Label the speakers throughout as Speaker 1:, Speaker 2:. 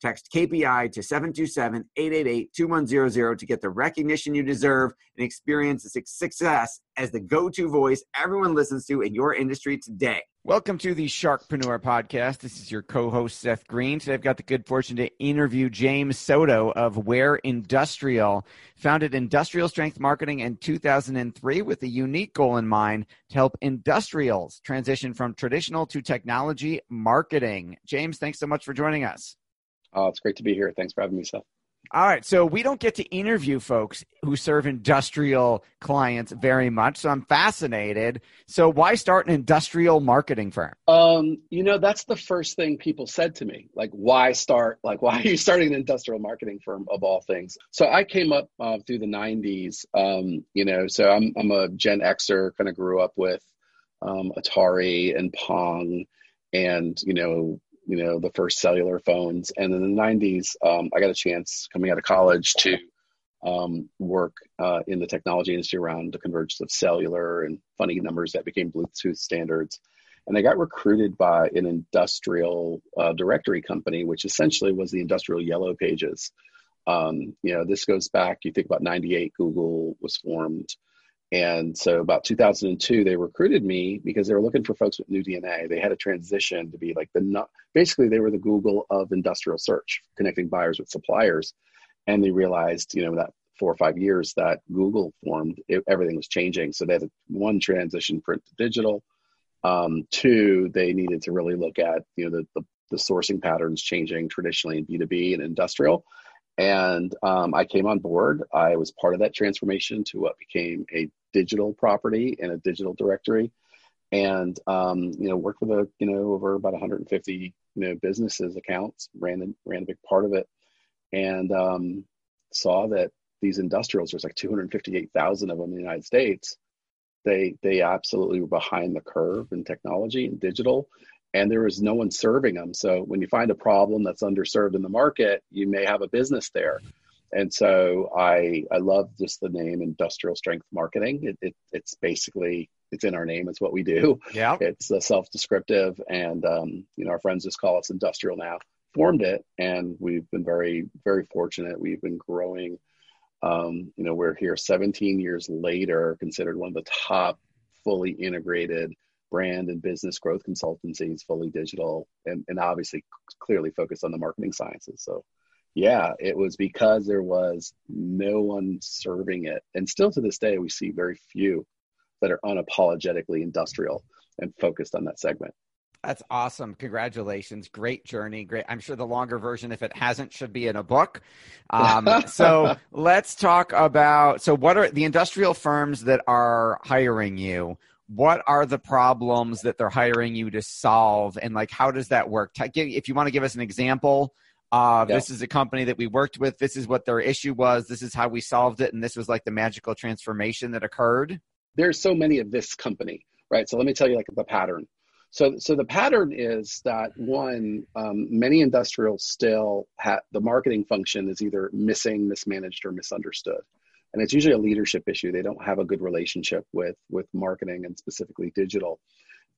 Speaker 1: Text KPI to 727 888 2100 to get the recognition you deserve and experience the success as the go to voice everyone listens to in your industry today.
Speaker 2: Welcome to the Sharkpreneur podcast. This is your co host, Seth Greene. Today I've got the good fortune to interview James Soto of Ware Industrial. Founded industrial strength marketing in 2003 with a unique goal in mind to help industrials transition from traditional to technology marketing. James, thanks so much for joining us.
Speaker 3: Oh, it's great to be here. Thanks for having me, Seth.
Speaker 2: All right, so we don't get to interview folks who serve industrial clients very much, so I'm fascinated. So, why start an industrial marketing firm?
Speaker 3: Um, you know, that's the first thing people said to me. Like, why start? Like, why are you starting an industrial marketing firm of all things? So, I came up uh, through the '90s. Um, you know, so I'm I'm a Gen Xer. Kind of grew up with um, Atari and Pong, and you know, you know the first cellular phones. And in the 90s um, i got a chance coming out of college to um, work uh, in the technology industry around the convergence of cellular and funny numbers that became bluetooth standards. And i got recruited by an industrial uh, directory company which essentially was the industrial yellow pages. Um, you know this goes back you think about 98 google was formed and so about 2002, they recruited me because they were looking for folks with new DNA. They had a transition to be like the, basically they were the Google of industrial search, connecting buyers with suppliers. And they realized, you know, that four or five years that Google formed, it, everything was changing. So they had one transition print to digital. Um, two, they needed to really look at, you know, the, the, the sourcing patterns changing traditionally in B2B and industrial. And um, I came on board. I was part of that transformation to what became a digital property and a digital directory, and um, you know worked with a you know over about 150 you know businesses accounts. ran ran a big part of it, and um, saw that these industrials there's like 258,000 of them in the United States. They they absolutely were behind the curve in technology and digital, and there was no one serving them. So when you find a problem that's underserved in the market, you may have a business there. And so I I love just the name industrial strength marketing. It, it it's basically it's in our name. It's what we do.
Speaker 2: Yeah.
Speaker 3: It's a self-descriptive, and um, you know our friends just call us industrial now. Formed it, and we've been very very fortunate. We've been growing. Um, you know, we're here 17 years later, considered one of the top fully integrated brand and business growth consultancies, fully digital, and, and obviously clearly focused on the marketing sciences. So, yeah, it was because there was no one serving it. And still to this day, we see very few that are unapologetically industrial and focused on that segment.
Speaker 2: That's awesome. Congratulations. Great journey. Great. I'm sure the longer version, if it hasn't, should be in a book. Um, so let's talk about so, what are the industrial firms that are hiring you? What are the problems that they're hiring you to solve? And like how does that work? If you want to give us an example uh, yeah. this is a company that we worked with. This is what their issue was. This is how we solved it. And this was like the magical transformation that occurred.
Speaker 3: There's so many of this company right? So let me tell you like the pattern. So so the pattern is that one um, many industrials still have the marketing function is either missing mismanaged or misunderstood and it's usually a leadership issue. They don't have a good relationship with with marketing and specifically digital.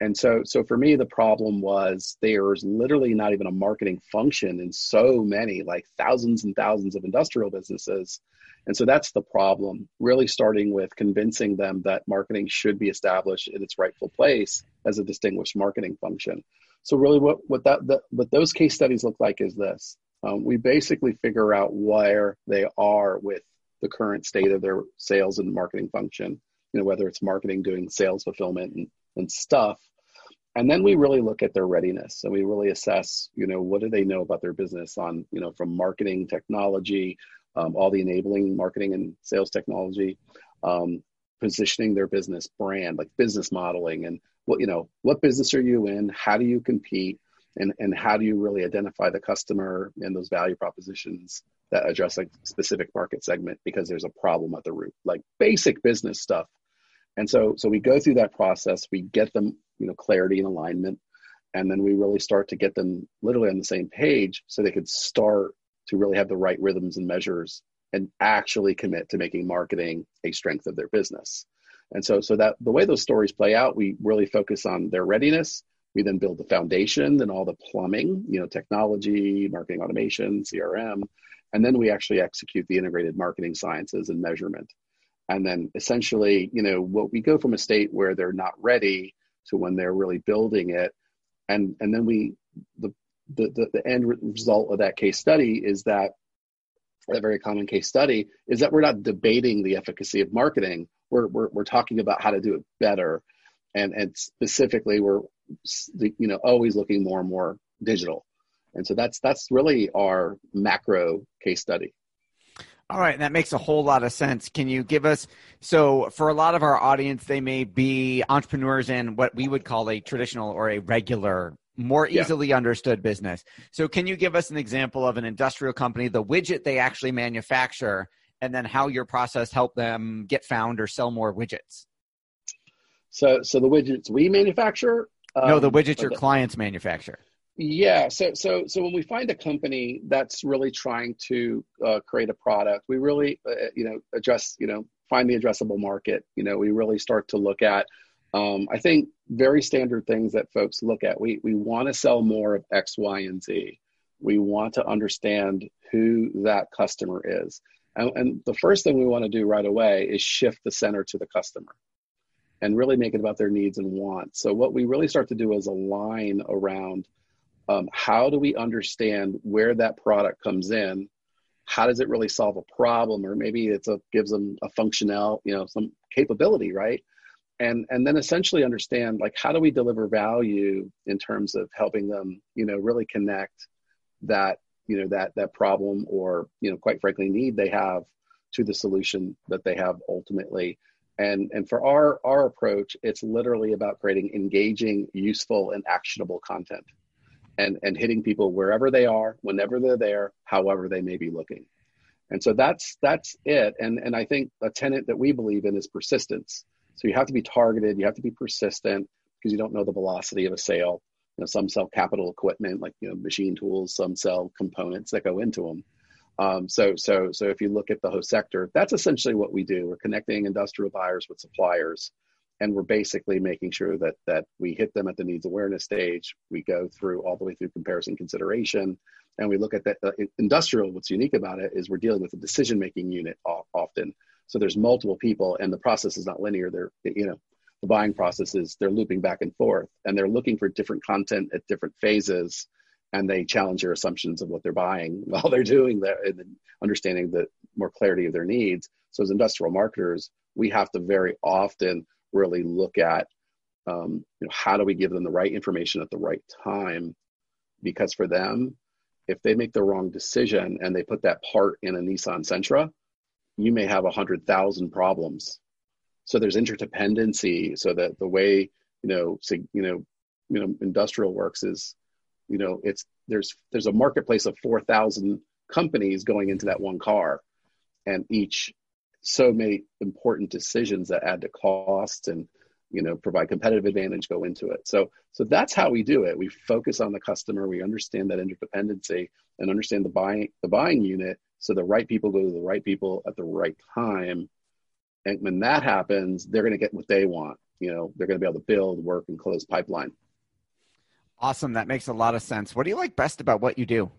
Speaker 3: And so so for me the problem was there's literally not even a marketing function in so many like thousands and thousands of industrial businesses. And so that's the problem really starting with convincing them that marketing should be established in its rightful place as a distinguished marketing function. So really what what that, that what those case studies look like is this. Um, we basically figure out where they are with the current state of their sales and marketing function you know whether it's marketing doing sales fulfillment and, and stuff. And then we really look at their readiness. And we really assess you know what do they know about their business on you know from marketing technology um, all the enabling marketing and sales technology um, positioning their business brand like business modeling and what you know what business are you in? How do you compete and and how do you really identify the customer and those value propositions that address a specific market segment? Because there's a problem at the root like basic business stuff. And so so we go through that process we get them you know clarity and alignment and then we really start to get them literally on the same page so they could start to really have the right rhythms and measures and actually commit to making marketing a strength of their business. And so so that the way those stories play out we really focus on their readiness we then build the foundation and all the plumbing you know technology marketing automation crm and then we actually execute the integrated marketing sciences and measurement. And then essentially you know what we go from a state where they're not ready to when they're really building it and and then we the the, the, the end result of that case study is that a very common case study is that we're not debating the efficacy of marketing. We're, we're, we're talking about how to do it better. And and specifically we're you know always looking more and more digital and so that's that's really our macro case study
Speaker 2: all right, that makes a whole lot of sense. Can you give us so for a lot of our audience, they may be entrepreneurs in what we would call a traditional or a regular, more easily yeah. understood business. So can you give us an example of an industrial company, the widget they actually manufacture, and then how your process helped them get found or sell more widgets?
Speaker 3: So so the widgets we manufacture?
Speaker 2: Um, no, the um, widgets your the, clients manufacture.
Speaker 3: Yeah. So so so when we find a company that's really trying to uh, create a product, we really uh, you know address you know find the addressable market. You know, we really start to look at. Um, I think very standard things that folks look at. We we want to sell more of X, Y, and Z. We want to understand who that customer is. And, and the first thing we want to do right away is shift the center to the customer and really make it about their needs and wants. So what we really start to do is align around um, how do we understand where that product comes in? How does it really solve a problem? Or maybe it's a gives them a functional you know some capability right? And and then essentially understand like how do we deliver value in terms of helping them you know really connect that you know that that problem or you know quite frankly need they have to the solution that they have ultimately and and for our our approach it's literally about creating engaging useful and actionable content and, and hitting people wherever they are, whenever they're there, however they may be looking. And so that's that's it. And and I think a tenet that we believe in is persistence. So you have to be targeted, you have to be persistent because you don't know the velocity of a sale. You know, some sell capital equipment like you know machine tools, some sell components that go into them. Um, so so so if you look at the whole sector, that's essentially what we do. We're connecting industrial buyers with suppliers and we're basically making sure that that we hit them at the needs awareness stage. We go through all the way through comparison consideration and we look at that uh, industrial what's unique about it is we're dealing with a decision making unit often. So there's multiple people and the process is not linear. They're you know the buying process is they're looping back and forth and they're looking for different content at different phases and they challenge your assumptions of what they're buying while they're doing that and understanding the more clarity of their needs. So as industrial marketers we have to very often really look at um, you know how do we give them the right information at the right time? Because for them if they make the wrong decision and they put that part in a nissan sentra you may have a hundred thousand problems. So there's interdependency so that the way you know so, you know you know industrial works is you know it's there's there's a marketplace of 4000 companies going into that one car and each so many important decisions that add to cost and you know provide competitive advantage go into it. So so that's how we do it. We focus on the customer. We understand that interdependency and understand the buying the buying unit so the right people go to the right people at the right time. And when that happens they're going to get what they want. You know they're going to be able to build, work, and close pipeline.
Speaker 2: Awesome. That makes a lot of sense. What do you like best about what you do?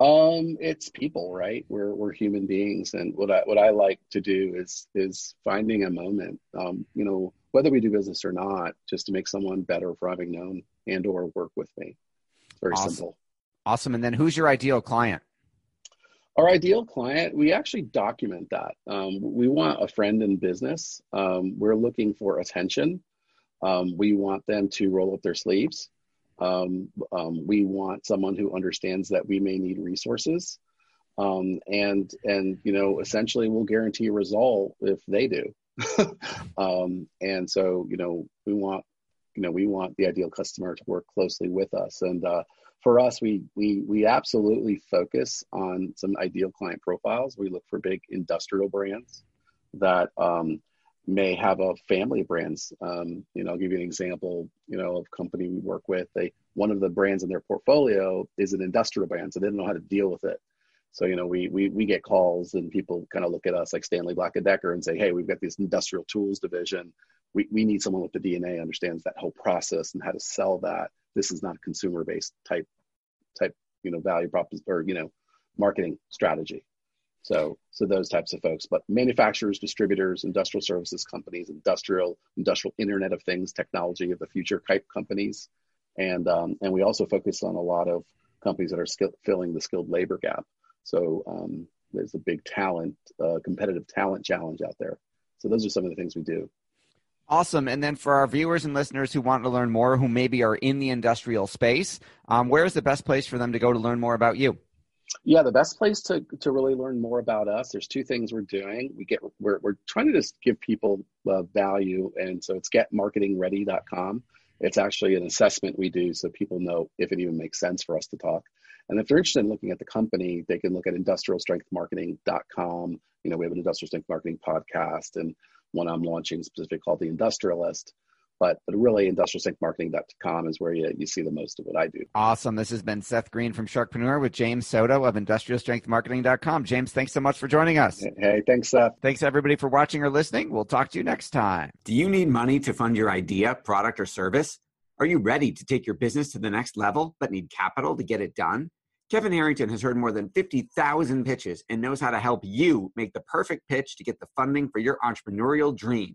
Speaker 3: Um, it's people, right? We're we're human beings, and what I what I like to do is is finding a moment. Um, you know, whether we do business or not, just to make someone better for having known and or work with me. It's very
Speaker 2: awesome.
Speaker 3: simple.
Speaker 2: Awesome. And then who's your ideal client?
Speaker 3: Our ideal client, we actually document that. Um, we want a friend in business. Um, we're looking for attention. Um, we want them to roll up their sleeves. Um, um, we want someone who understands that we may need resources, um, and and you know essentially we'll guarantee a result if they do. um, and so you know we want you know we want the ideal customer to work closely with us, and uh, for us we we we absolutely focus on some ideal client profiles. We look for big industrial brands that um, may have a family of brands. Um, you know, I'll give you an example. You know, of company we work with. They one of the brands in their portfolio is an industrial brand, so they don't know how to deal with it. So you know, we we we get calls and people kind of look at us like Stanley Black and Decker and say, "Hey, we've got this industrial tools division. We we need someone with the DNA understands that whole process and how to sell that. This is not a consumer based type type you know value proposition or you know marketing strategy." So, so those types of folks, but manufacturers, distributors, industrial services companies, industrial, industrial Internet of Things, technology of the future type companies, and um, and we also focus on a lot of companies that are skill- filling the skilled labor gap. So um, there's a big talent, uh, competitive talent challenge out there. So those are some of the things we do.
Speaker 2: Awesome. And then for our viewers and listeners who want to learn more, who maybe are in the industrial space, um, where is the best place for them to go to learn more about you?
Speaker 3: Yeah, the best place to to really learn more about us. There's two things we're doing. We get we're we're trying to just give people uh, value, and so it's getmarketingready.com. It's actually an assessment we do so people know if it even makes sense for us to talk. And if they're interested in looking at the company, they can look at industrialstrengthmarketing.com. You know, we have an industrial strength marketing podcast and one I'm launching specific called the Industrialist but but really industrialstrengthmarketing.com is where you, you see the most of what I do.
Speaker 2: Awesome. This has been Seth Greene from Sharkpreneur with James Soto of industrialstrengthmarketing.com. James, thanks so much for joining us.
Speaker 3: Hey, thanks, Seth.
Speaker 2: Thanks everybody for watching or listening. We'll talk to you next time.
Speaker 1: Do you need money to fund your idea, product, or service? Are you ready to take your business to the next level but need capital to get it done? Kevin Harrington has heard more than 50,000 pitches and knows how to help you make the perfect pitch to get the funding for your entrepreneurial dream.